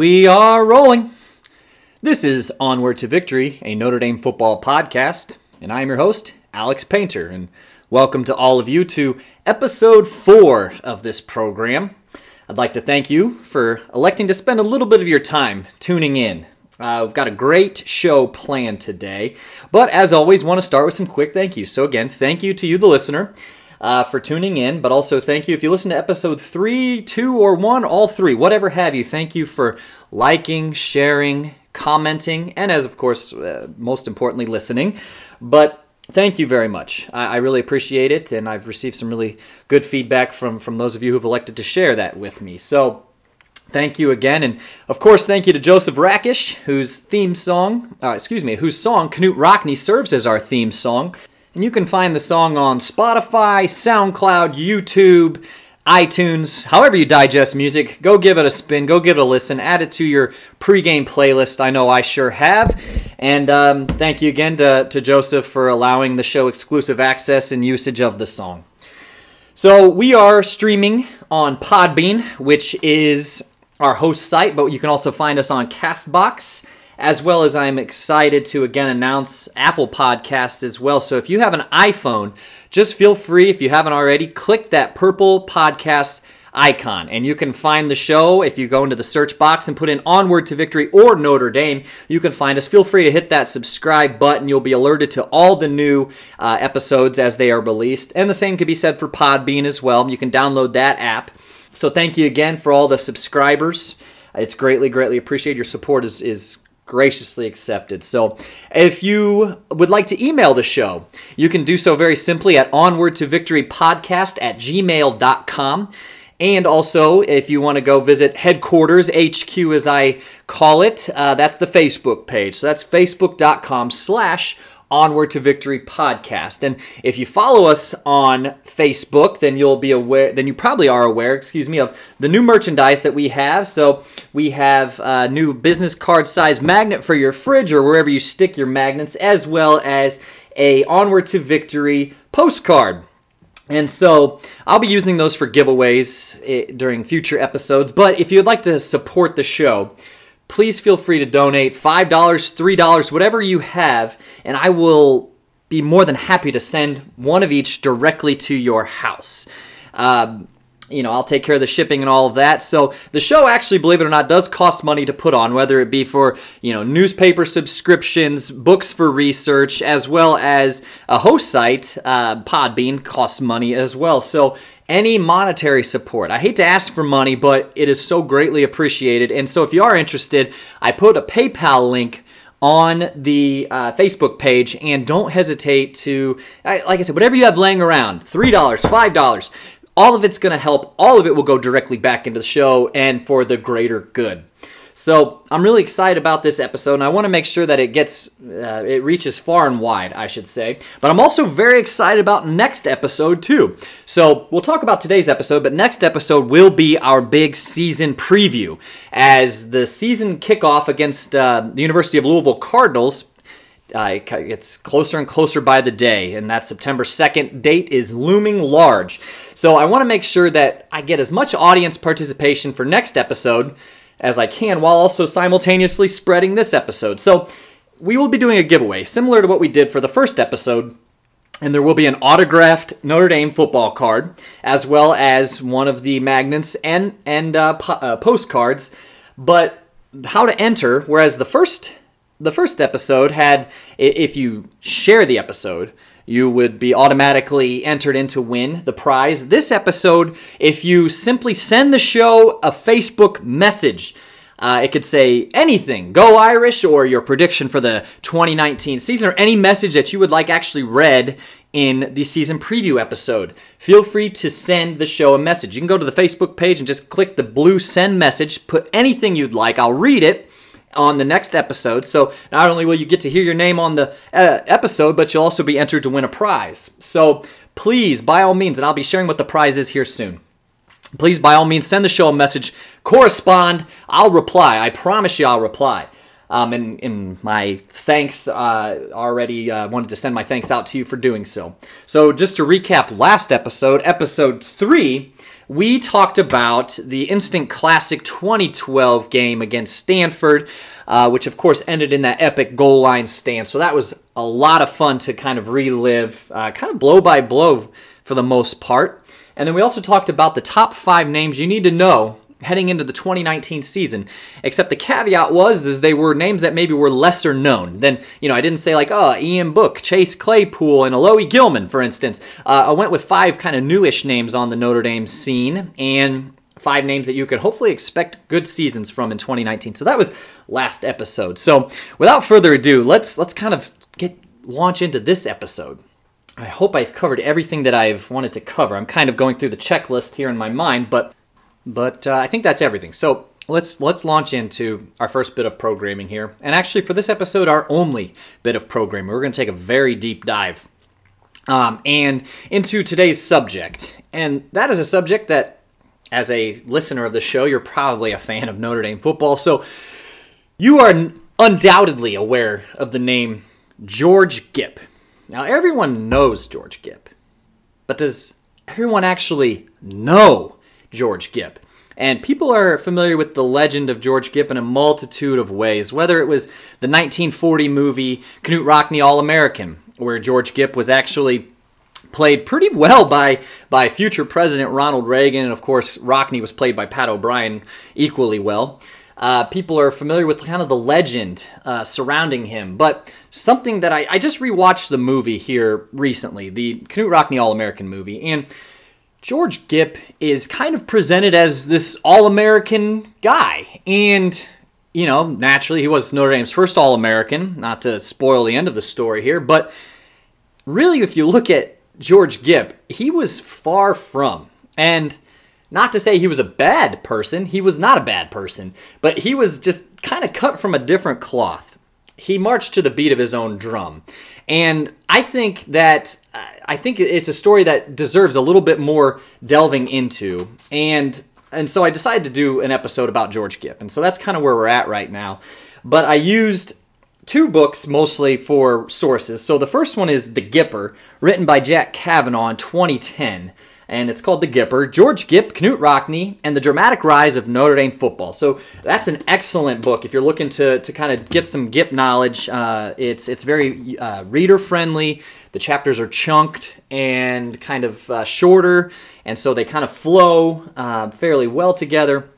we are rolling. This is Onward to Victory, a Notre Dame football podcast, and I'm your host, Alex Painter, and welcome to all of you to episode four of this program. I'd like to thank you for electing to spend a little bit of your time tuning in. Uh, we've got a great show planned today, but as always, want to start with some quick thank yous. So again, thank you to you, the listener uh, for tuning in, but also thank you if you listen to episode three, two, or one, all three, whatever have you. Thank you for liking, sharing, commenting, and as of course, uh, most importantly, listening. But thank you very much. I, I really appreciate it, and I've received some really good feedback from from those of you who've elected to share that with me. So. Thank you again, and of course, thank you to Joseph Rakish, whose theme song, uh, excuse me, whose song Knute Rockne serves as our theme song. And you can find the song on Spotify, SoundCloud, YouTube, iTunes, however you digest music. Go give it a spin, go give it a listen, add it to your pregame playlist. I know I sure have. And um, thank you again to, to Joseph for allowing the show exclusive access and usage of the song. So we are streaming on Podbean, which is our host site, but you can also find us on Castbox, as well as I'm excited to again announce Apple Podcasts as well. So if you have an iPhone, just feel free, if you haven't already, click that purple podcast icon and you can find the show. If you go into the search box and put in onward to victory or notre dame you can find us. Feel free to hit that subscribe button. You'll be alerted to all the new uh, episodes as they are released. And the same could be said for podbean as well. You can download that app. So thank you again for all the subscribers. It's greatly greatly appreciated. Your support is, is graciously accepted. So, if you would like to email the show, you can do so very simply at onward to victory podcast at gmail.com. And also, if you want to go visit headquarters, HQ as I call it, uh, that's the Facebook page. So that's facebook.com slash Onward to Victory podcast. And if you follow us on Facebook, then you'll be aware, then you probably are aware, excuse me, of the new merchandise that we have. So we have a new business card size magnet for your fridge or wherever you stick your magnets, as well as a Onward to Victory postcard. And so I'll be using those for giveaways eh, during future episodes. But if you'd like to support the show, please feel free to donate $5, $3, whatever you have, and I will be more than happy to send one of each directly to your house. Um, you know, I'll take care of the shipping and all of that. So the show actually, believe it or not, does cost money to put on, whether it be for, you know, newspaper subscriptions, books for research, as well as a host site, uh, Podbean, costs money as well. So any monetary support. I hate to ask for money, but it is so greatly appreciated. And so if you are interested, I put a PayPal link on the uh, Facebook page and don't hesitate to, like I said, whatever you have laying around $3, $5, all of it's going to help. All of it will go directly back into the show and for the greater good. So I'm really excited about this episode, and I want to make sure that it gets, uh, it reaches far and wide, I should say. But I'm also very excited about next episode too. So we'll talk about today's episode, but next episode will be our big season preview as the season kickoff against uh, the University of Louisville Cardinals uh, it gets closer and closer by the day, and that September 2nd date is looming large. So I want to make sure that I get as much audience participation for next episode as I can while also simultaneously spreading this episode. So we will be doing a giveaway similar to what we did for the first episode. And there will be an autographed Notre Dame football card, as well as one of the magnets and and uh, po- uh, postcards. But how to enter? Whereas the first the first episode had, if you share the episode, you would be automatically entered in to win the prize. This episode, if you simply send the show a Facebook message, uh, it could say anything, go Irish, or your prediction for the 2019 season, or any message that you would like actually read in the season preview episode. Feel free to send the show a message. You can go to the Facebook page and just click the blue send message, put anything you'd like. I'll read it on the next episode. So not only will you get to hear your name on the uh, episode, but you'll also be entered to win a prize. So please, by all means, and I'll be sharing what the prize is here soon. Please, by all means, send the show a message, correspond. I'll reply. I promise you, I'll reply. Um, and, and my thanks uh, already uh, wanted to send my thanks out to you for doing so. So, just to recap last episode, episode three, we talked about the instant classic 2012 game against Stanford, uh, which of course ended in that epic goal line stand. So that was a lot of fun to kind of relive, uh, kind of blow by blow for the most part. And then we also talked about the top five names you need to know heading into the 2019 season. Except the caveat was is they were names that maybe were lesser known. Then you know I didn't say like oh Ian Book, Chase Claypool, and Alohi Gilman for instance. Uh, I went with five kind of newish names on the Notre Dame scene and five names that you could hopefully expect good seasons from in 2019. So that was last episode. So without further ado, let's let's kind of get launch into this episode. I hope I've covered everything that I've wanted to cover. I'm kind of going through the checklist here in my mind, but but uh, I think that's everything. So let's let's launch into our first bit of programming here. And actually, for this episode, our only bit of programming, we're going to take a very deep dive um, and into today's subject. And that is a subject that, as a listener of the show, you're probably a fan of Notre Dame football. So you are undoubtedly aware of the name George Gipp. Now, everyone knows George Gipp, but does everyone actually know George Gipp. And people are familiar with the legend of George Gipp in a multitude of ways, whether it was the 1940 movie Knute Rockne All American, where George Gipp was actually played pretty well by by future President Ronald Reagan, and of course Rockne was played by Pat O'Brien equally well. Uh, people are familiar with kind of the legend uh, surrounding him, but something that I, I just rewatched the movie here recently, the Knute Rockne All American movie, and George Gipp is kind of presented as this all American guy. And, you know, naturally, he was Notre Dame's first All American, not to spoil the end of the story here, but really, if you look at George Gipp, he was far from. And not to say he was a bad person, he was not a bad person, but he was just kind of cut from a different cloth. He marched to the beat of his own drum. And I think that I think it's a story that deserves a little bit more delving into. And and so I decided to do an episode about George Gipp. And so that's kind of where we're at right now. But I used two books mostly for sources. So the first one is The Gipper, written by Jack Cavanaugh in 2010 and it's called The Gipper George Gipp, Knute Rockne, and the Dramatic Rise of Notre Dame Football. So that's an excellent book if you're looking to, to kind of get some Gipp knowledge. Uh, it's, it's very uh, reader friendly. The chapters are chunked and kind of uh, shorter, and so they kind of flow uh, fairly well together.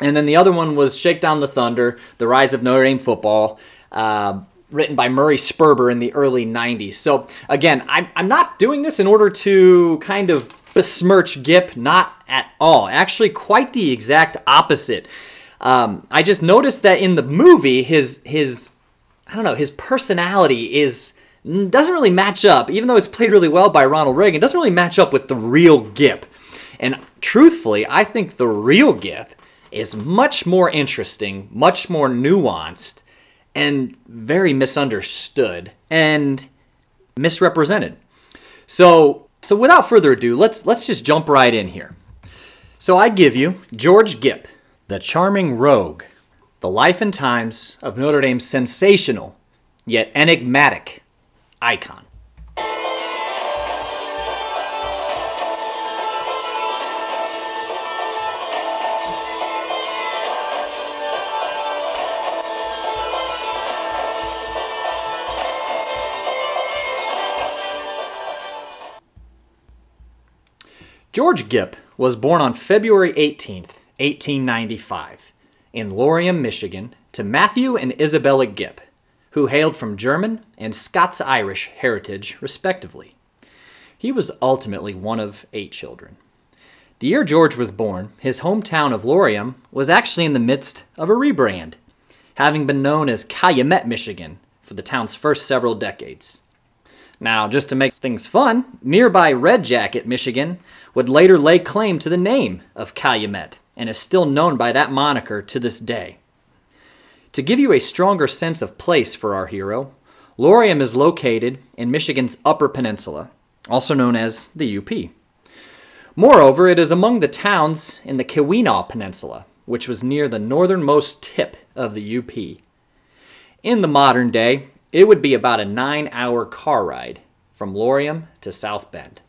And then the other one was Shake Down the Thunder, The Rise of Notre Dame Football. Uh, written by Murray Sperber in the early 90s. So, again, I'm, I'm not doing this in order to kind of besmirch Gipp, not at all. Actually, quite the exact opposite. Um, I just noticed that in the movie, his his I don't know his personality is doesn't really match up. Even though it's played really well by Ronald Reagan, doesn't really match up with the real Gipp. And truthfully, I think the real Gipp is much more interesting, much more nuanced, and very misunderstood and misrepresented. So so without further ado, let's let's just jump right in here. So I give you George Gipp, the charming rogue, the life and times of Notre Dame's sensational yet enigmatic icon. George Gipp was born on February 18, 1895, in Laurium, Michigan, to Matthew and Isabella Gipp, who hailed from German and Scots Irish heritage, respectively. He was ultimately one of eight children. The year George was born, his hometown of Laurium was actually in the midst of a rebrand, having been known as Calumet, Michigan, for the town's first several decades. Now, just to make things fun, nearby Red Jacket, Michigan, would later lay claim to the name of Calumet and is still known by that moniker to this day. To give you a stronger sense of place for our hero, Laurium is located in Michigan's Upper Peninsula, also known as the UP. Moreover, it is among the towns in the Keweenaw Peninsula, which was near the northernmost tip of the UP. In the modern day, it would be about a nine hour car ride from Laurium to South Bend.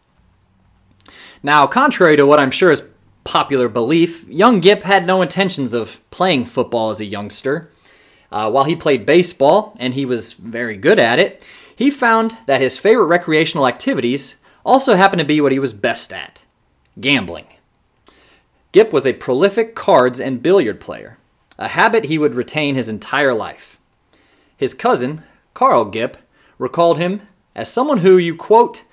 Now, contrary to what I'm sure is popular belief, young Gipp had no intentions of playing football as a youngster. Uh, while he played baseball, and he was very good at it, he found that his favorite recreational activities also happened to be what he was best at gambling. Gipp was a prolific cards and billiard player, a habit he would retain his entire life. His cousin, Carl Gipp, recalled him as someone who you quote,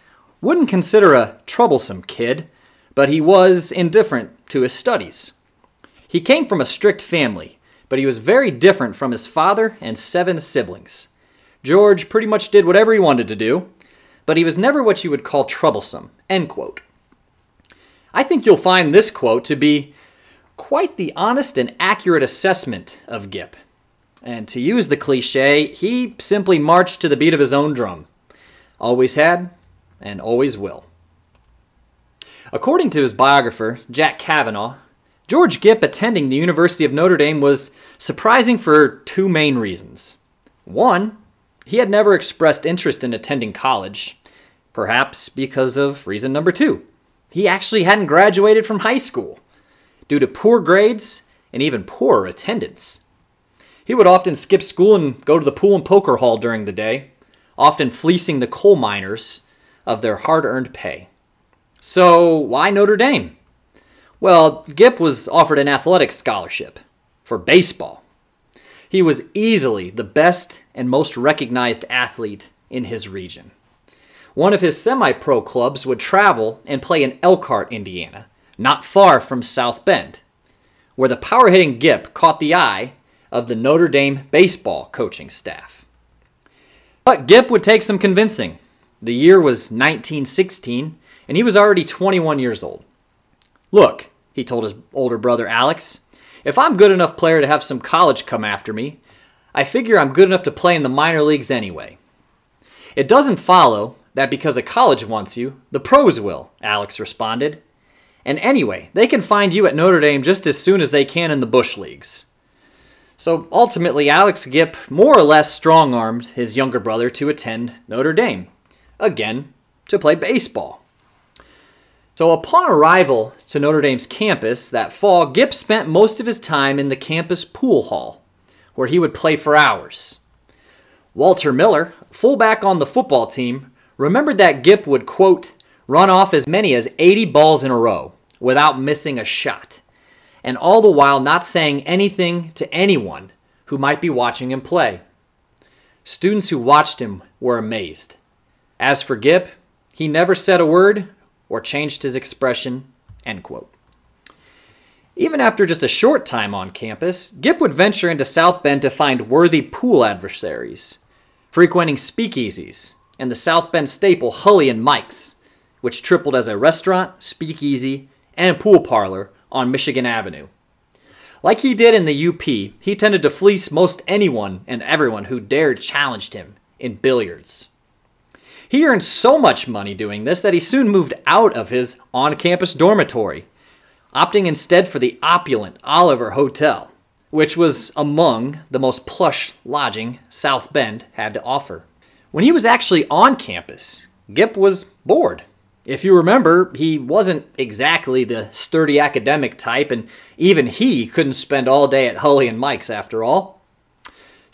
wouldn't consider a troublesome kid, but he was indifferent to his studies. He came from a strict family, but he was very different from his father and seven siblings. George pretty much did whatever he wanted to do, but he was never what you would call troublesome. End quote. I think you'll find this quote to be quite the honest and accurate assessment of Gipp. And to use the cliche, he simply marched to the beat of his own drum. Always had, and always will. According to his biographer, Jack Cavanaugh, George Gipp attending the University of Notre Dame was surprising for two main reasons. One, he had never expressed interest in attending college, perhaps because of reason number two he actually hadn't graduated from high school due to poor grades and even poorer attendance. He would often skip school and go to the pool and poker hall during the day, often fleecing the coal miners of their hard earned pay. So, why Notre Dame? Well, Gipp was offered an athletic scholarship for baseball. He was easily the best and most recognized athlete in his region. One of his semi pro clubs would travel and play in Elkhart, Indiana, not far from South Bend, where the power hitting Gipp caught the eye of the Notre Dame baseball coaching staff. But Gipp would take some convincing. The year was 1916, and he was already 21 years old. Look, he told his older brother Alex, if I'm good enough player to have some college come after me, I figure I'm good enough to play in the minor leagues anyway. It doesn't follow that because a college wants you, the pros will, Alex responded. And anyway, they can find you at Notre Dame just as soon as they can in the Bush Leagues. So ultimately, Alex Gipp more or less strong armed his younger brother to attend Notre Dame, again, to play baseball. So upon arrival to Notre Dame's campus that fall, Gipp spent most of his time in the campus pool hall, where he would play for hours. Walter Miller, fullback on the football team, remembered that Gipp would, quote, run off as many as 80 balls in a row without missing a shot, and all the while not saying anything to anyone who might be watching him play. Students who watched him were amazed. As for Gipp, he never said a word or changed his expression, end quote. Even after just a short time on campus, Gipp would venture into South Bend to find worthy pool adversaries, frequenting speakeasies and the South Bend staple Hullie and Mike's, which tripled as a restaurant, speakeasy, and pool parlor on Michigan Avenue. Like he did in the UP, he tended to fleece most anyone and everyone who dared challenge him in billiards. He earned so much money doing this that he soon moved out of his on campus dormitory, opting instead for the opulent Oliver Hotel, which was among the most plush lodging South Bend had to offer. When he was actually on campus, Gipp was bored. If you remember, he wasn't exactly the sturdy academic type, and even he couldn't spend all day at Hullie and Mike's after all.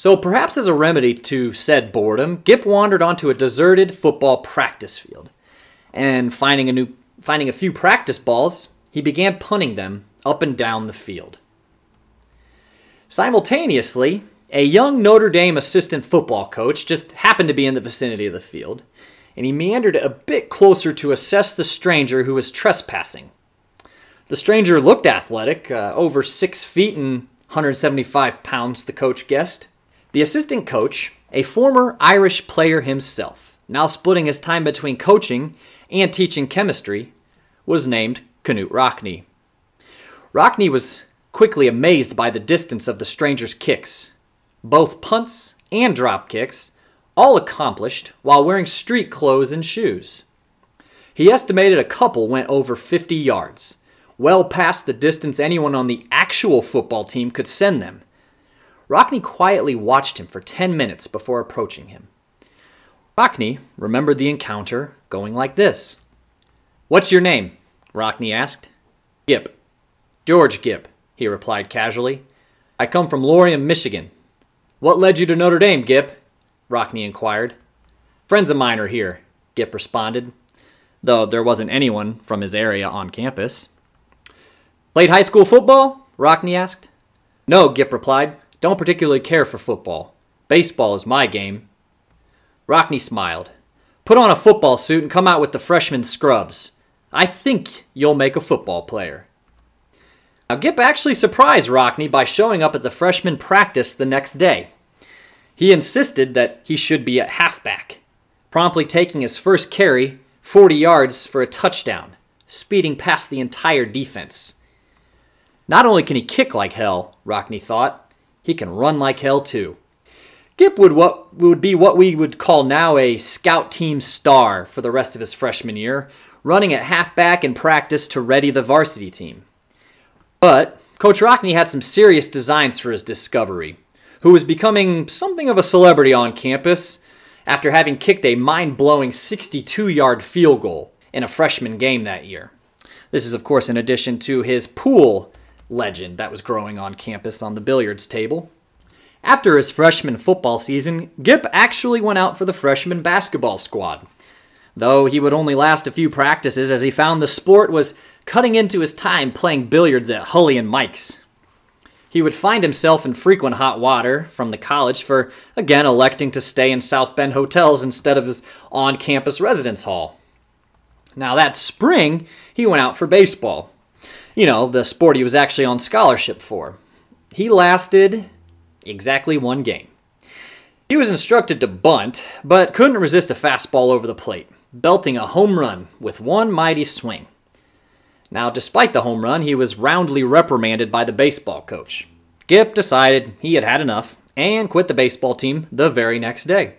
So perhaps as a remedy to said boredom, Gipp wandered onto a deserted football practice field. And finding a new finding a few practice balls, he began punting them up and down the field. Simultaneously, a young Notre Dame assistant football coach just happened to be in the vicinity of the field, and he meandered a bit closer to assess the stranger who was trespassing. The stranger looked athletic, uh, over six feet and 175 pounds, the coach guessed. The assistant coach, a former Irish player himself, now splitting his time between coaching and teaching chemistry, was named Knute Rockne. Rockne was quickly amazed by the distance of the stranger's kicks both punts and drop kicks, all accomplished while wearing street clothes and shoes. He estimated a couple went over 50 yards, well past the distance anyone on the actual football team could send them. Rockne quietly watched him for 10 minutes before approaching him. Rockne remembered the encounter going like this What's your name? Rockne asked. Gipp. George Gipp, he replied casually. I come from Laurium, Michigan. What led you to Notre Dame, Gipp? Rockne inquired. Friends of mine are here, Gipp responded, though there wasn't anyone from his area on campus. Played high school football? Rockne asked. No, Gipp replied. Don't particularly care for football. Baseball is my game. Rockne smiled. Put on a football suit and come out with the freshman scrubs. I think you'll make a football player. Now, Gipp actually surprised Rockne by showing up at the freshman practice the next day. He insisted that he should be at halfback, promptly taking his first carry 40 yards for a touchdown, speeding past the entire defense. Not only can he kick like hell, Rockne thought, he can run like hell too. Gipp would what would be what we would call now a scout team star for the rest of his freshman year, running at halfback in practice to ready the varsity team. But Coach Rockne had some serious designs for his discovery, who was becoming something of a celebrity on campus after having kicked a mind blowing 62 yard field goal in a freshman game that year. This is, of course, in addition to his pool legend that was growing on campus on the billiards table. After his freshman football season, Gipp actually went out for the freshman basketball squad, though he would only last a few practices as he found the sport was cutting into his time playing billiards at Hullie and Mike's. He would find himself in frequent hot water from the college for, again, electing to stay in South Bend hotels instead of his on campus residence hall. Now, that spring, he went out for baseball. You know, the sport he was actually on scholarship for. He lasted exactly one game. He was instructed to bunt, but couldn't resist a fastball over the plate, belting a home run with one mighty swing. Now, despite the home run, he was roundly reprimanded by the baseball coach. Gipp decided he had had enough and quit the baseball team the very next day.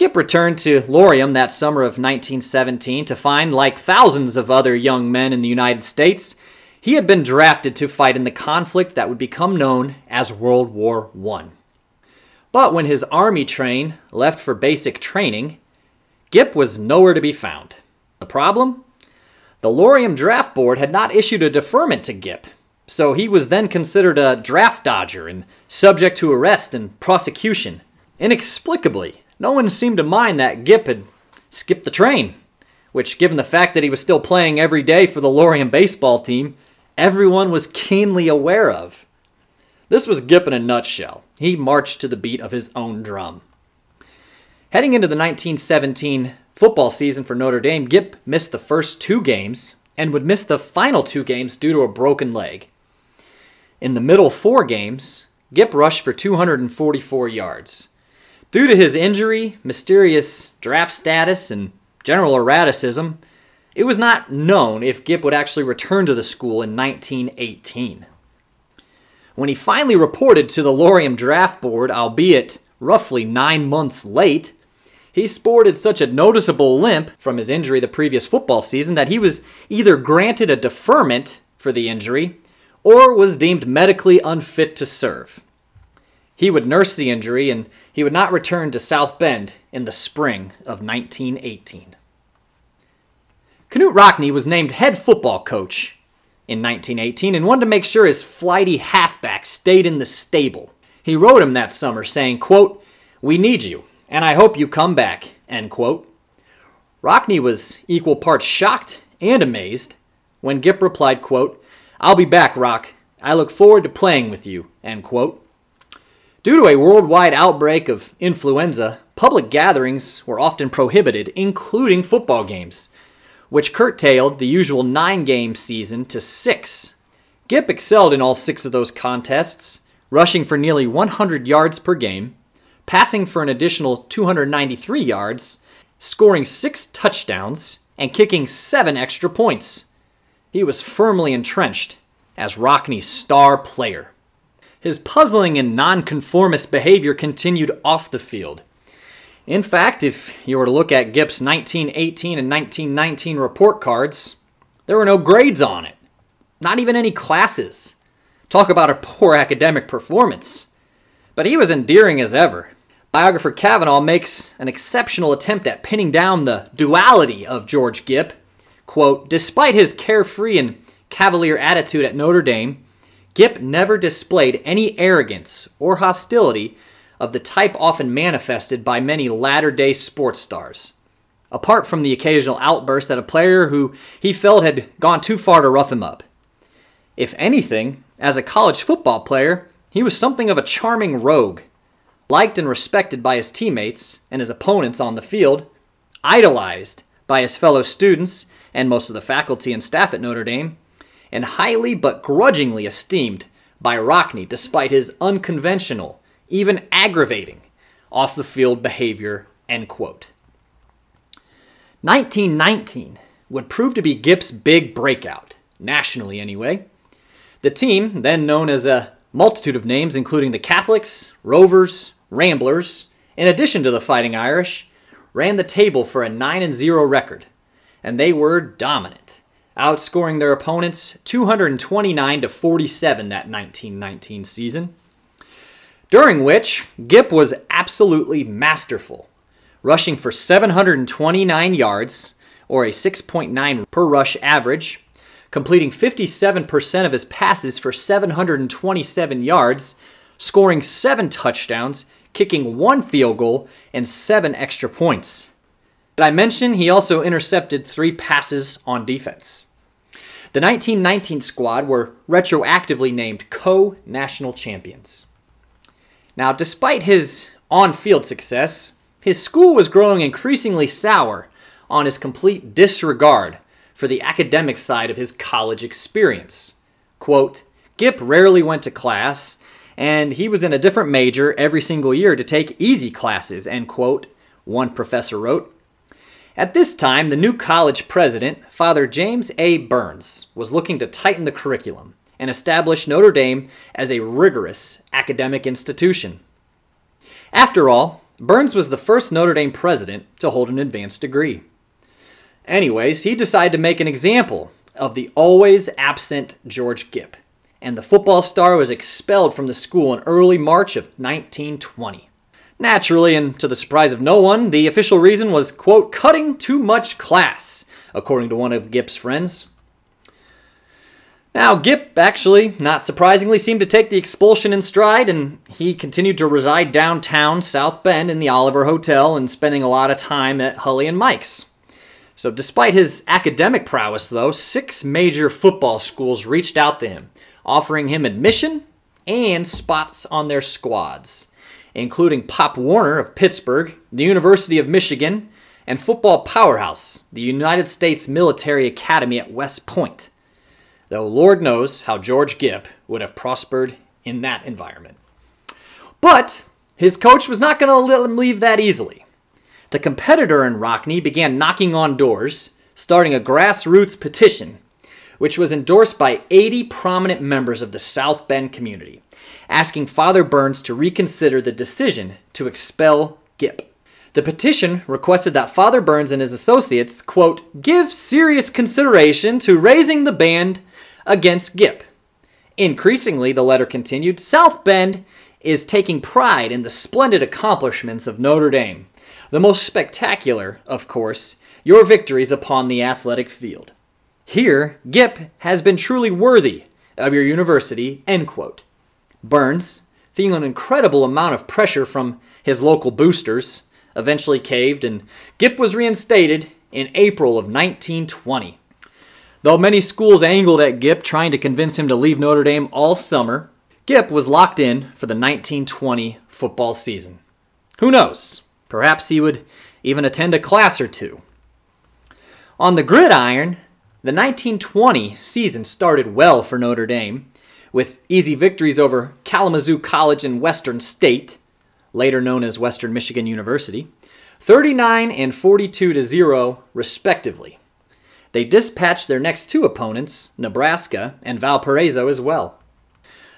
Gipp returned to Laurium that summer of 1917 to find, like thousands of other young men in the United States, he had been drafted to fight in the conflict that would become known as World War I. But when his army train left for basic training, Gipp was nowhere to be found. The problem? The Laurium Draft Board had not issued a deferment to Gipp, so he was then considered a draft dodger and subject to arrest and prosecution. Inexplicably, no one seemed to mind that Gipp had skipped the train, which, given the fact that he was still playing every day for the Laurium baseball team, everyone was keenly aware of. This was Gipp in a nutshell. He marched to the beat of his own drum. Heading into the 1917 football season for Notre Dame, Gipp missed the first two games and would miss the final two games due to a broken leg. In the middle four games, Gipp rushed for 244 yards. Due to his injury, mysterious draft status, and general erraticism, it was not known if Gipp would actually return to the school in 1918. When he finally reported to the Laurium Draft Board, albeit roughly nine months late, he sported such a noticeable limp from his injury the previous football season that he was either granted a deferment for the injury or was deemed medically unfit to serve. He would nurse the injury and he would not return to South Bend in the spring of 1918. Knute Rockne was named head football coach in 1918 and wanted to make sure his flighty halfback stayed in the stable. He wrote him that summer saying, quote, We need you, and I hope you come back, end quote. Rockne was equal parts shocked and amazed when Gipp replied, quote, I'll be back, Rock. I look forward to playing with you, end quote. Due to a worldwide outbreak of influenza, public gatherings were often prohibited, including football games, which curtailed the usual nine game season to six. Gipp excelled in all six of those contests, rushing for nearly 100 yards per game, passing for an additional 293 yards, scoring six touchdowns, and kicking seven extra points. He was firmly entrenched as Rockne's star player. His puzzling and nonconformist behavior continued off the field. In fact, if you were to look at Gipp's 1918 and 1919 report cards, there were no grades on it, not even any classes. Talk about a poor academic performance. But he was endearing as ever. Biographer Cavanaugh makes an exceptional attempt at pinning down the duality of George Gipp. Quote, despite his carefree and cavalier attitude at Notre Dame, Gipp never displayed any arrogance or hostility of the type often manifested by many latter day sports stars. Apart from the occasional outburst at a player who he felt had gone too far to rough him up. If anything, as a college football player, he was something of a charming rogue, liked and respected by his teammates and his opponents on the field, idolized by his fellow students and most of the faculty and staff at Notre Dame, and highly but grudgingly esteemed by Rockne despite his unconventional, even aggravating, off the field behavior. End quote. 1919 would prove to be Gipp's big breakout, nationally anyway. The team, then known as a multitude of names, including the Catholics, Rovers, Ramblers, in addition to the Fighting Irish, ran the table for a 9 0 record, and they were dominant, outscoring their opponents 229 to 47 that 1919 season. During which, Gipp was absolutely masterful, rushing for 729 yards, or a 6.9 per rush average, completing 57% of his passes for 727 yards, scoring seven touchdowns, kicking one field goal, and seven extra points. Did I mention he also intercepted three passes on defense? The 1919 squad were retroactively named co national champions. Now, despite his on field success, his school was growing increasingly sour on his complete disregard for the academic side of his college experience. Quote, Gipp rarely went to class, and he was in a different major every single year to take easy classes, end quote, one professor wrote. At this time, the new college president, Father James A. Burns, was looking to tighten the curriculum and establish Notre Dame as a rigorous academic institution. After all, Burns was the first Notre Dame president to hold an advanced degree. Anyways, he decided to make an example of the always absent George Gipp, and the football star was expelled from the school in early March of 1920. Naturally, and to the surprise of no one, the official reason was, quote, cutting too much class, according to one of Gipp's friends. Now, Gipp actually, not surprisingly, seemed to take the expulsion in stride, and he continued to reside downtown South Bend in the Oliver Hotel and spending a lot of time at Hullie and Mike's. So, despite his academic prowess, though, six major football schools reached out to him, offering him admission and spots on their squads, including Pop Warner of Pittsburgh, the University of Michigan, and football powerhouse, the United States Military Academy at West Point. Though Lord knows how George Gipp would have prospered in that environment. But his coach was not going to let him leave that easily. The competitor in Rockne began knocking on doors, starting a grassroots petition, which was endorsed by 80 prominent members of the South Bend community, asking Father Burns to reconsider the decision to expel Gipp. The petition requested that Father Burns and his associates, quote, give serious consideration to raising the band against Gipp. Increasingly, the letter continued, South Bend is taking pride in the splendid accomplishments of Notre Dame the most spectacular, of course, your victories upon the athletic field. Here, Gipp has been truly worthy of your university, end quote. Burns, feeling an incredible amount of pressure from his local boosters, eventually caved, and Gipp was reinstated in April of 1920. Though many schools angled at Gipp trying to convince him to leave Notre Dame all summer, Gipp was locked in for the 1920 football season. Who knows? Perhaps he would even attend a class or two. On the gridiron, the 1920 season started well for Notre Dame, with easy victories over Kalamazoo College and Western State, later known as Western Michigan University, 39 and 42 to 0 respectively. They dispatched their next two opponents, Nebraska and Valparaiso as well.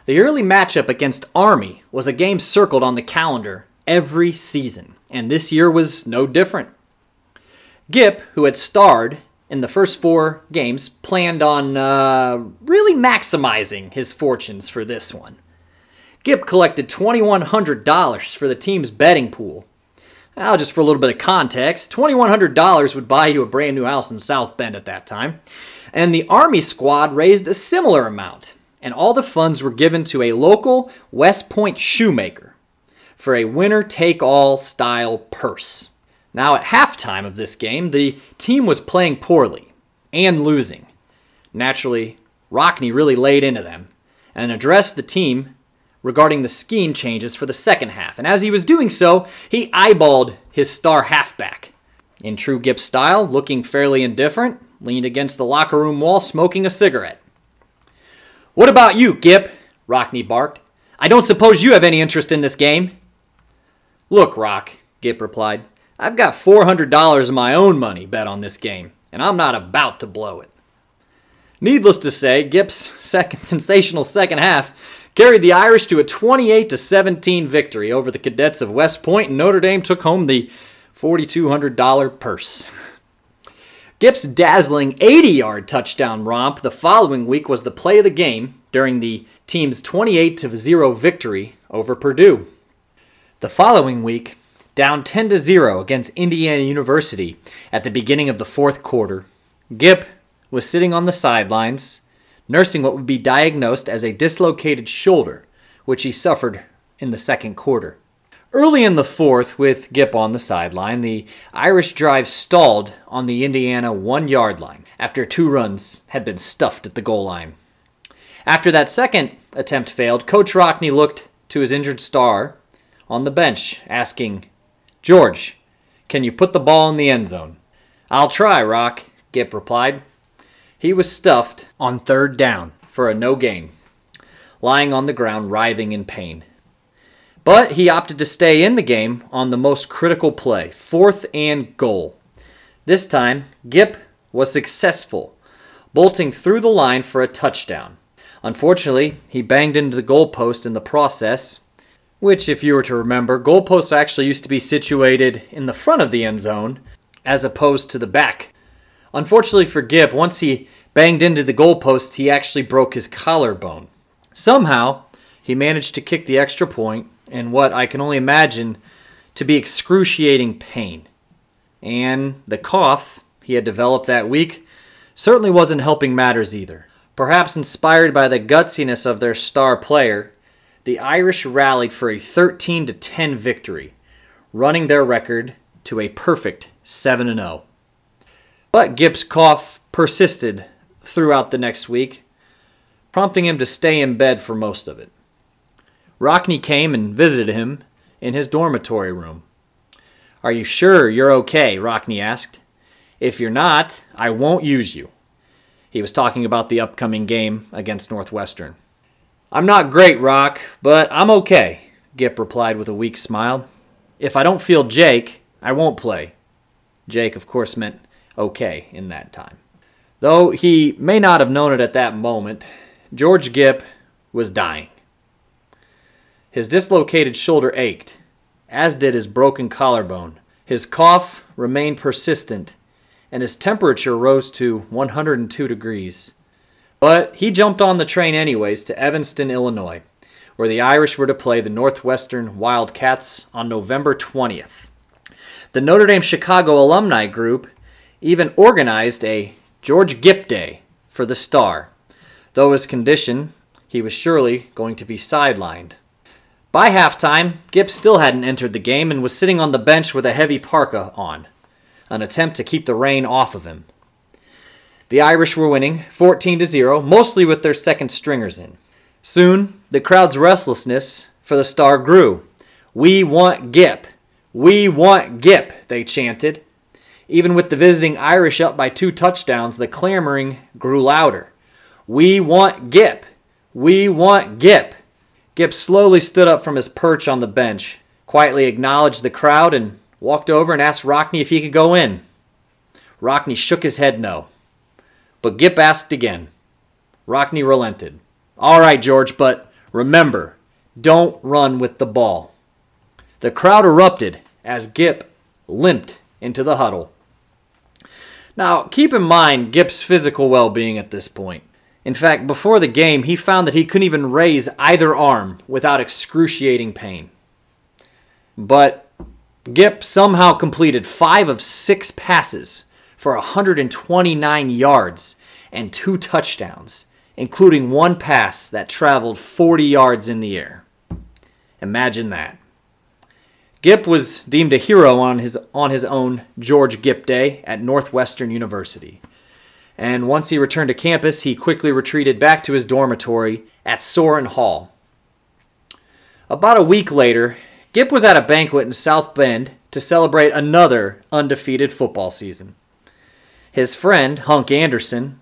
The early matchup against Army was a game circled on the calendar every season and this year was no different. Gipp, who had starred in the first four games, planned on uh, really maximizing his fortunes for this one. Gipp collected $2,100 for the team's betting pool. Now, just for a little bit of context, $2,100 would buy you a brand new house in South Bend at that time. And the Army squad raised a similar amount, and all the funds were given to a local West Point shoemaker for a winner take all style purse. Now, at halftime of this game, the team was playing poorly and losing. Naturally, Rockne really laid into them and addressed the team regarding the scheme changes for the second half. And as he was doing so, he eyeballed his star halfback. In true Gipp style, looking fairly indifferent, leaned against the locker room wall smoking a cigarette. What about you, Gipp? Rockne barked. I don't suppose you have any interest in this game. Look, Rock, Gipp replied. I've got $400 of my own money bet on this game, and I'm not about to blow it. Needless to say, Gipp's second sensational second half carried the Irish to a 28 17 victory over the cadets of West Point, and Notre Dame took home the $4,200 purse. Gipp's dazzling 80 yard touchdown romp the following week was the play of the game during the team's 28 0 victory over Purdue. The following week, down 10 to 0 against Indiana University at the beginning of the fourth quarter, Gipp was sitting on the sidelines nursing what would be diagnosed as a dislocated shoulder, which he suffered in the second quarter. Early in the fourth, with Gipp on the sideline, the Irish drive stalled on the Indiana one yard line after two runs had been stuffed at the goal line. After that second attempt failed, Coach Rockne looked to his injured star on the bench, asking, George, can you put the ball in the end zone? I'll try, Rock, Gipp replied. He was stuffed on third down for a no gain, lying on the ground writhing in pain. But he opted to stay in the game on the most critical play, fourth and goal. This time, Gipp was successful, bolting through the line for a touchdown. Unfortunately, he banged into the goalpost in the process, which, if you were to remember, goalposts actually used to be situated in the front of the end zone as opposed to the back Unfortunately for Gipp, once he banged into the goalpost, he actually broke his collarbone. Somehow, he managed to kick the extra point in what I can only imagine to be excruciating pain. And the cough he had developed that week certainly wasn't helping matters either. Perhaps inspired by the gutsiness of their star player, the Irish rallied for a 13 to 10 victory, running their record to a perfect 7 0. But Gipp's cough persisted throughout the next week, prompting him to stay in bed for most of it. Rockne came and visited him in his dormitory room. Are you sure you're okay? Rockne asked. If you're not, I won't use you. He was talking about the upcoming game against Northwestern. I'm not great, Rock, but I'm okay, Gipp replied with a weak smile. If I don't feel Jake, I won't play. Jake, of course, meant okay in that time. Though he may not have known it at that moment, George Gipp was dying. His dislocated shoulder ached, as did his broken collarbone. His cough remained persistent, and his temperature rose to 102 degrees. But he jumped on the train anyways to Evanston, Illinois, where the Irish were to play the Northwestern Wildcats on November 20th. The Notre Dame Chicago alumni group even organized a George Gipp Day for the star, though his condition, he was surely going to be sidelined. By halftime, Gipp still hadn't entered the game and was sitting on the bench with a heavy parka on, an attempt to keep the rain off of him. The Irish were winning 14 to 0, mostly with their second stringers in. Soon, the crowd's restlessness for the star grew. We want Gipp. We want Gipp, they chanted. Even with the visiting Irish up by two touchdowns, the clamoring grew louder. We want Gipp. We want Gipp. Gipp slowly stood up from his perch on the bench, quietly acknowledged the crowd, and walked over and asked Rockne if he could go in. Rockne shook his head no. But Gipp asked again. Rockne relented. All right, George, but remember, don't run with the ball. The crowd erupted as Gipp limped into the huddle. Now, keep in mind Gipp's physical well being at this point. In fact, before the game, he found that he couldn't even raise either arm without excruciating pain. But Gipp somehow completed five of six passes for 129 yards and two touchdowns, including one pass that traveled 40 yards in the air. Imagine that. Gipp was deemed a hero on his, on his own George Gipp Day at Northwestern University. And once he returned to campus, he quickly retreated back to his dormitory at Sorin Hall. About a week later, Gipp was at a banquet in South Bend to celebrate another undefeated football season. His friend, Hunk Anderson,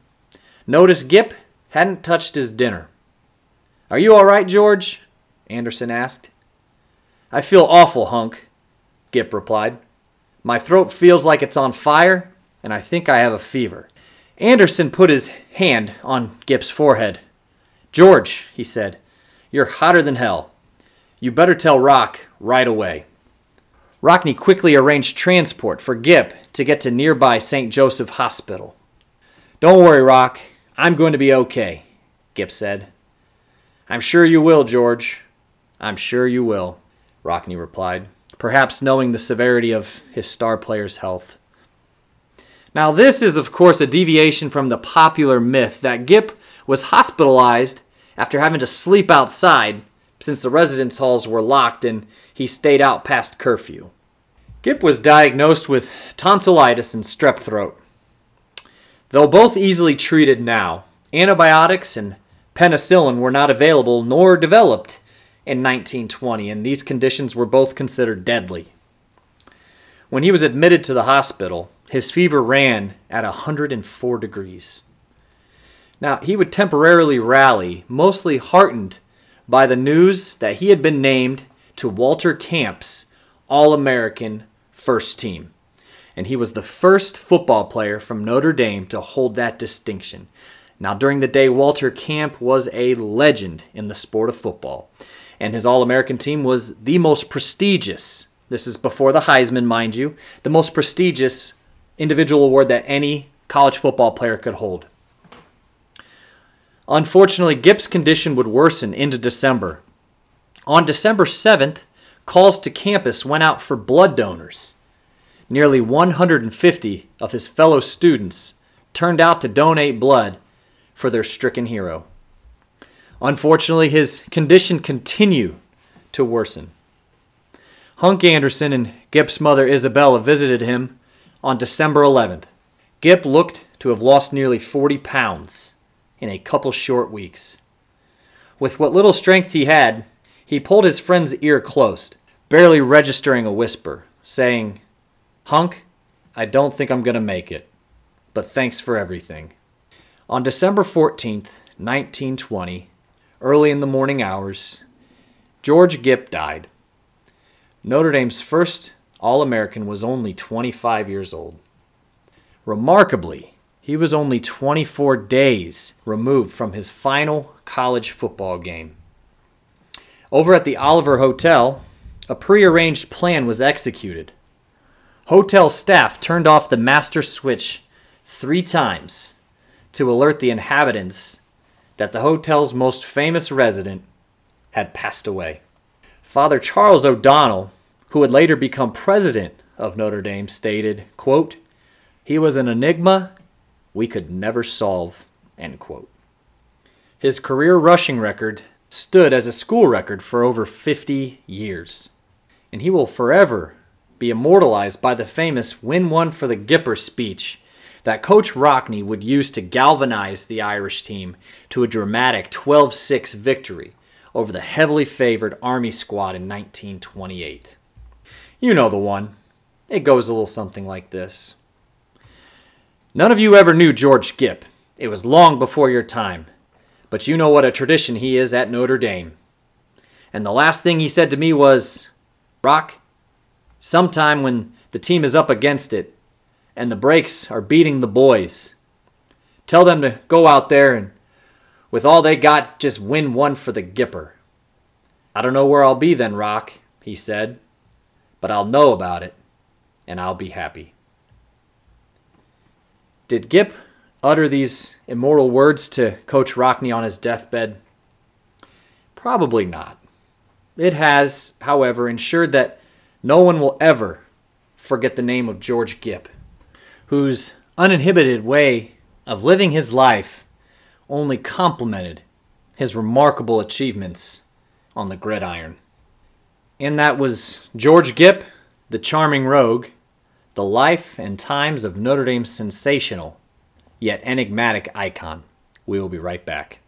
noticed Gipp hadn't touched his dinner. Are you all right, George? Anderson asked. I feel awful, Hunk, Gipp replied. My throat feels like it's on fire, and I think I have a fever. Anderson put his hand on Gipp's forehead. George, he said, you're hotter than hell. You better tell Rock right away. Rockne quickly arranged transport for Gipp to get to nearby St. Joseph Hospital. Don't worry, Rock. I'm going to be okay, Gipp said. I'm sure you will, George. I'm sure you will. Rockne replied, perhaps knowing the severity of his star player's health. Now, this is, of course, a deviation from the popular myth that Gipp was hospitalized after having to sleep outside since the residence halls were locked and he stayed out past curfew. Gipp was diagnosed with tonsillitis and strep throat. Though both easily treated now, antibiotics and penicillin were not available nor developed in 1920, and these conditions were both considered deadly. When he was admitted to the hospital, his fever ran at 104 degrees. Now, he would temporarily rally, mostly heartened by the news that he had been named to Walter Camp's All American First Team. And he was the first football player from Notre Dame to hold that distinction. Now, during the day, Walter Camp was a legend in the sport of football and his All American team was the most prestigious. This is before the Heisman, mind you, the most prestigious individual award that any college football player could hold. Unfortunately, Gipp's condition would worsen into December. On December 7th, calls to campus went out for blood donors. Nearly 150 of his fellow students turned out to donate blood for their stricken hero. Unfortunately, his condition continued to worsen. Hunk Anderson and Gipp's mother Isabella visited him on December 11th. Gipp looked to have lost nearly 40 pounds in a couple short weeks. With what little strength he had, he pulled his friend's ear close, barely registering a whisper, saying, Hunk, I don't think I'm going to make it, but thanks for everything. On December 14th, 1920, early in the morning hours, George Gipp died. Notre Dame's first All American was only 25 years old. Remarkably, he was only 24 days removed from his final college football game. Over at the Oliver Hotel, a prearranged plan was executed. Hotel staff turned off the master switch three times to alert the inhabitants that the hotel's most famous resident had passed away. Father Charles O'Donnell, who would later become president of Notre Dame, stated, quote, He was an enigma we could never solve, end quote. His career rushing record stood as a school record for over 50 years, and he will forever be immortalized by the famous Win One for the Gipper speech that Coach Rockne would use to galvanize the Irish team to a dramatic 12 6 victory over the heavily favored Army squad in 1928. You know the one. It goes a little something like this None of you ever knew George Gipp. It was long before your time. But you know what a tradition he is at Notre Dame. And the last thing he said to me was, Rock, sometime when the team is up against it, and the breaks are beating the boys. Tell them to go out there and, with all they got, just win one for the Gipper. I don't know where I'll be then, Rock, he said. but I'll know about it and I'll be happy. Did Gipp utter these immortal words to Coach Rockne on his deathbed? Probably not. It has, however, ensured that no one will ever forget the name of George Gipp, whose uninhibited way of living his life only complemented his remarkable achievements on the gridiron. And that was George Gipp, the charming rogue, the life and times of Notre Dame's sensational yet enigmatic icon. We will be right back.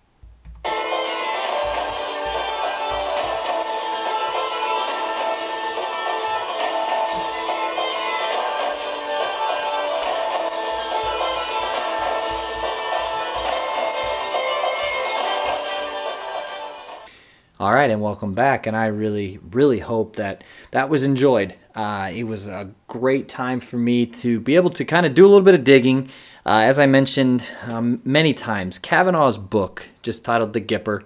All right, and welcome back. And I really, really hope that that was enjoyed. Uh, it was a great time for me to be able to kind of do a little bit of digging. Uh, as I mentioned um, many times, Cavanaugh's book, just titled The Gipper,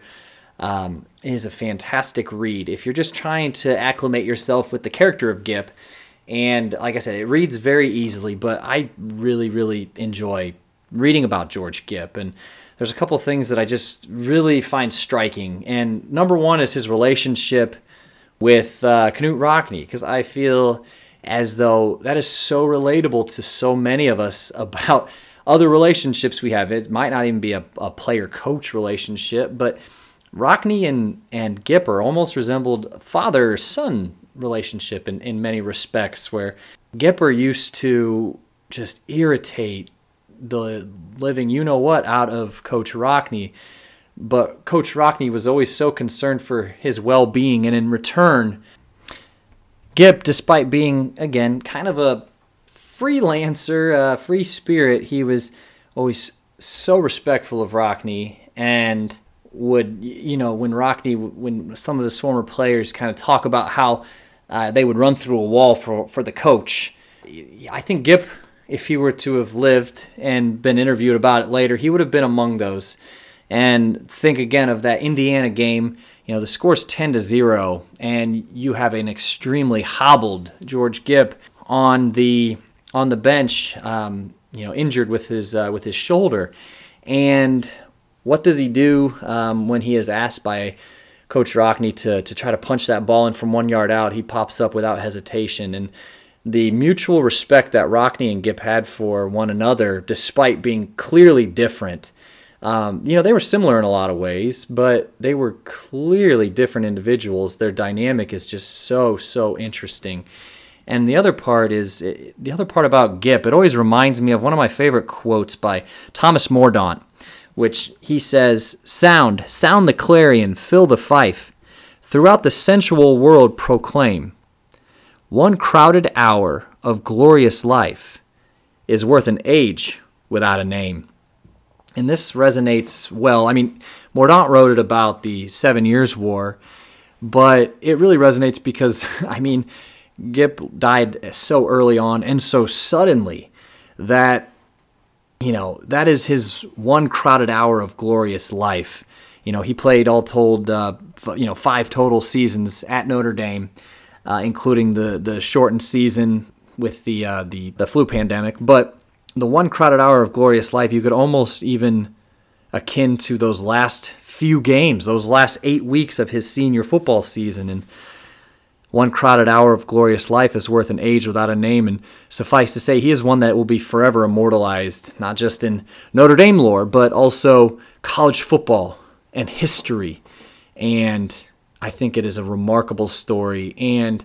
um, is a fantastic read. If you're just trying to acclimate yourself with the character of Gipp, and like I said, it reads very easily, but I really, really enjoy reading about George Gipp. And there's a couple things that I just really find striking. And number one is his relationship with uh, Knute Rockne, because I feel as though that is so relatable to so many of us about other relationships we have. It might not even be a, a player coach relationship, but Rockne and, and Gipper almost resembled father son relationship in, in many respects, where Gipper used to just irritate the living you know what out of Coach Rockne. But Coach Rockne was always so concerned for his well being, and in return, Gipp, despite being again kind of a freelancer, uh, free spirit, he was always so respectful of Rockne and would you know when Rockne, when some of his former players kind of talk about how uh, they would run through a wall for for the coach. I think Gipp if he were to have lived and been interviewed about it later, he would have been among those. And think again of that Indiana game. You know, the score's 10 to 0, and you have an extremely hobbled George Gipp on the on the bench, um, you know, injured with his uh, with his shoulder. And what does he do um, when he is asked by Coach Rockne to to try to punch that ball in from one yard out? He pops up without hesitation, and the mutual respect that Rockne and Gipp had for one another, despite being clearly different. Um, you know, they were similar in a lot of ways, but they were clearly different individuals. Their dynamic is just so, so interesting. And the other part is the other part about Gipp, it always reminds me of one of my favorite quotes by Thomas Mordaunt, which he says Sound, sound the clarion, fill the fife, throughout the sensual world proclaim. One crowded hour of glorious life is worth an age without a name. And this resonates well. I mean, Mordaunt wrote it about the Seven Years' War, but it really resonates because, I mean, Gipp died so early on and so suddenly that, you know, that is his one crowded hour of glorious life. You know, he played all told, uh, you know, five total seasons at Notre Dame uh, including the the shortened season with the uh, the the flu pandemic. But the one crowded hour of glorious life, you could almost even akin to those last few games, those last eight weeks of his senior football season, and. One crowded hour of glorious life is worth an age without a name, and suffice to say, he is one that will be forever immortalized, not just in Notre Dame lore, but also college football and history and I think it is a remarkable story. And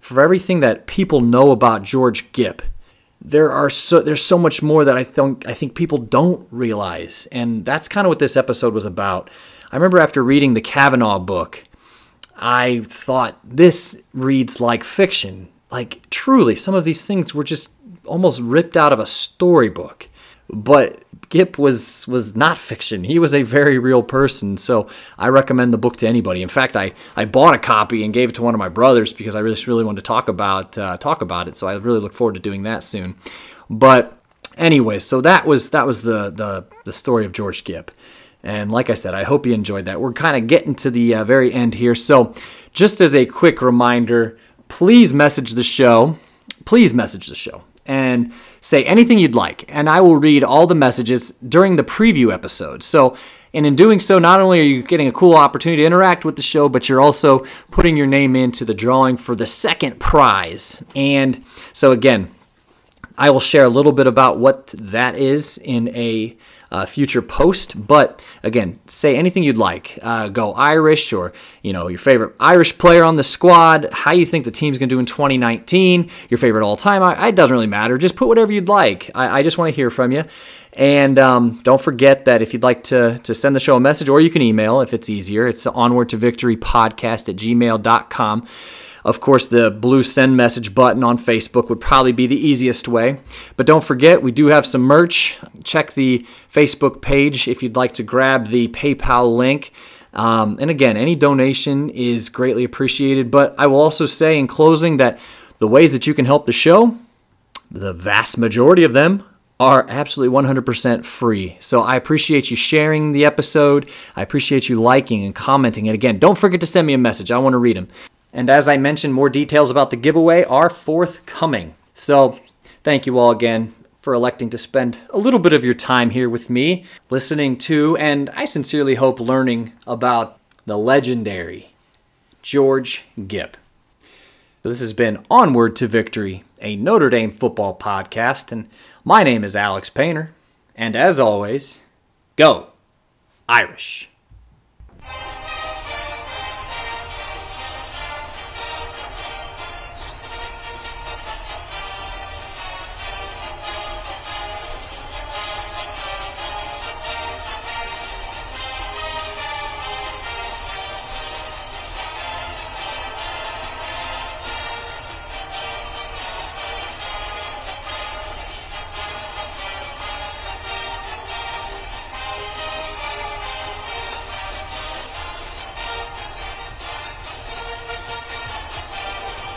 for everything that people know about George Gipp, there are so there's so much more that I think I think people don't realize, and that's kind of what this episode was about. I remember after reading the Cavanaugh book, I thought this reads like fiction. Like truly, some of these things were just almost ripped out of a storybook. But Gipp was was not fiction. He was a very real person. So I recommend the book to anybody. In fact, I, I bought a copy and gave it to one of my brothers because I really really wanted to talk about uh, talk about it. So I really look forward to doing that soon. But anyway, so that was that was the the, the story of George Gipp. And like I said, I hope you enjoyed that. We're kind of getting to the uh, very end here. So just as a quick reminder, please message the show. Please message the show and say anything you'd like, and I will read all the messages during the preview episode. So, and in doing so, not only are you getting a cool opportunity to interact with the show, but you're also putting your name into the drawing for the second prize. And so, again, I will share a little bit about what that is in a uh, future post. But again, say anything you'd like. Uh, go Irish or you know your favorite Irish player on the squad. How you think the team's going to do in 2019. Your favorite all time. It doesn't really matter. Just put whatever you'd like. I, I just want to hear from you. And um, don't forget that if you'd like to, to send the show a message, or you can email if it's easier, it's onward to victory podcast at gmail.com. Of course, the blue send message button on Facebook would probably be the easiest way. But don't forget, we do have some merch. Check the Facebook page if you'd like to grab the PayPal link. Um, and again, any donation is greatly appreciated. But I will also say in closing that the ways that you can help the show, the vast majority of them are absolutely 100% free. So I appreciate you sharing the episode. I appreciate you liking and commenting. And again, don't forget to send me a message. I want to read them. And as I mentioned, more details about the giveaway are forthcoming. So thank you all again for electing to spend a little bit of your time here with me, listening to, and I sincerely hope learning about the legendary George Gipp. So this has been Onward to Victory, a Notre Dame football podcast, and my name is Alex Painter. And as always, go Irish.